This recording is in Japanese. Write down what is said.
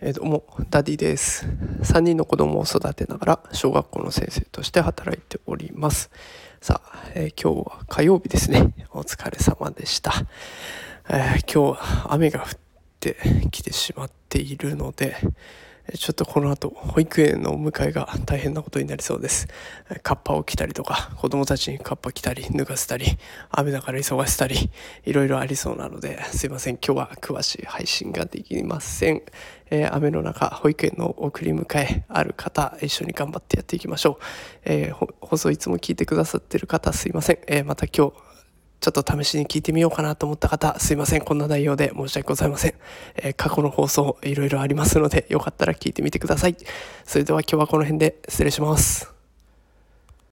えー、どうもダディです。3人の子供を育てながら小学校の先生として働いております。さあ、えー、今日は火曜日ですね。お疲れ様でした、えー、今日は雨が降ってきてしまっているのでちょっとこの後保育園のお迎えが大変なことになりそうです。カッパを着たりとか子供たちにカッパ着たり脱がせたり雨だから急がせたりいろいろありそうなのですいません。今日は詳しい配信ができません、えー、雨の中保育園の送り迎えある方一緒に頑張ってやっていきましょう、えー、放送いつも聞いてくださってる方すいません、えー、また今日ちょっと試しに聞いてみようかなと思った方、すいません。こんな内容で申し訳ございません。えー、過去の放送いろいろありますので、よかったら聞いてみてください。それでは今日はこの辺で失礼します。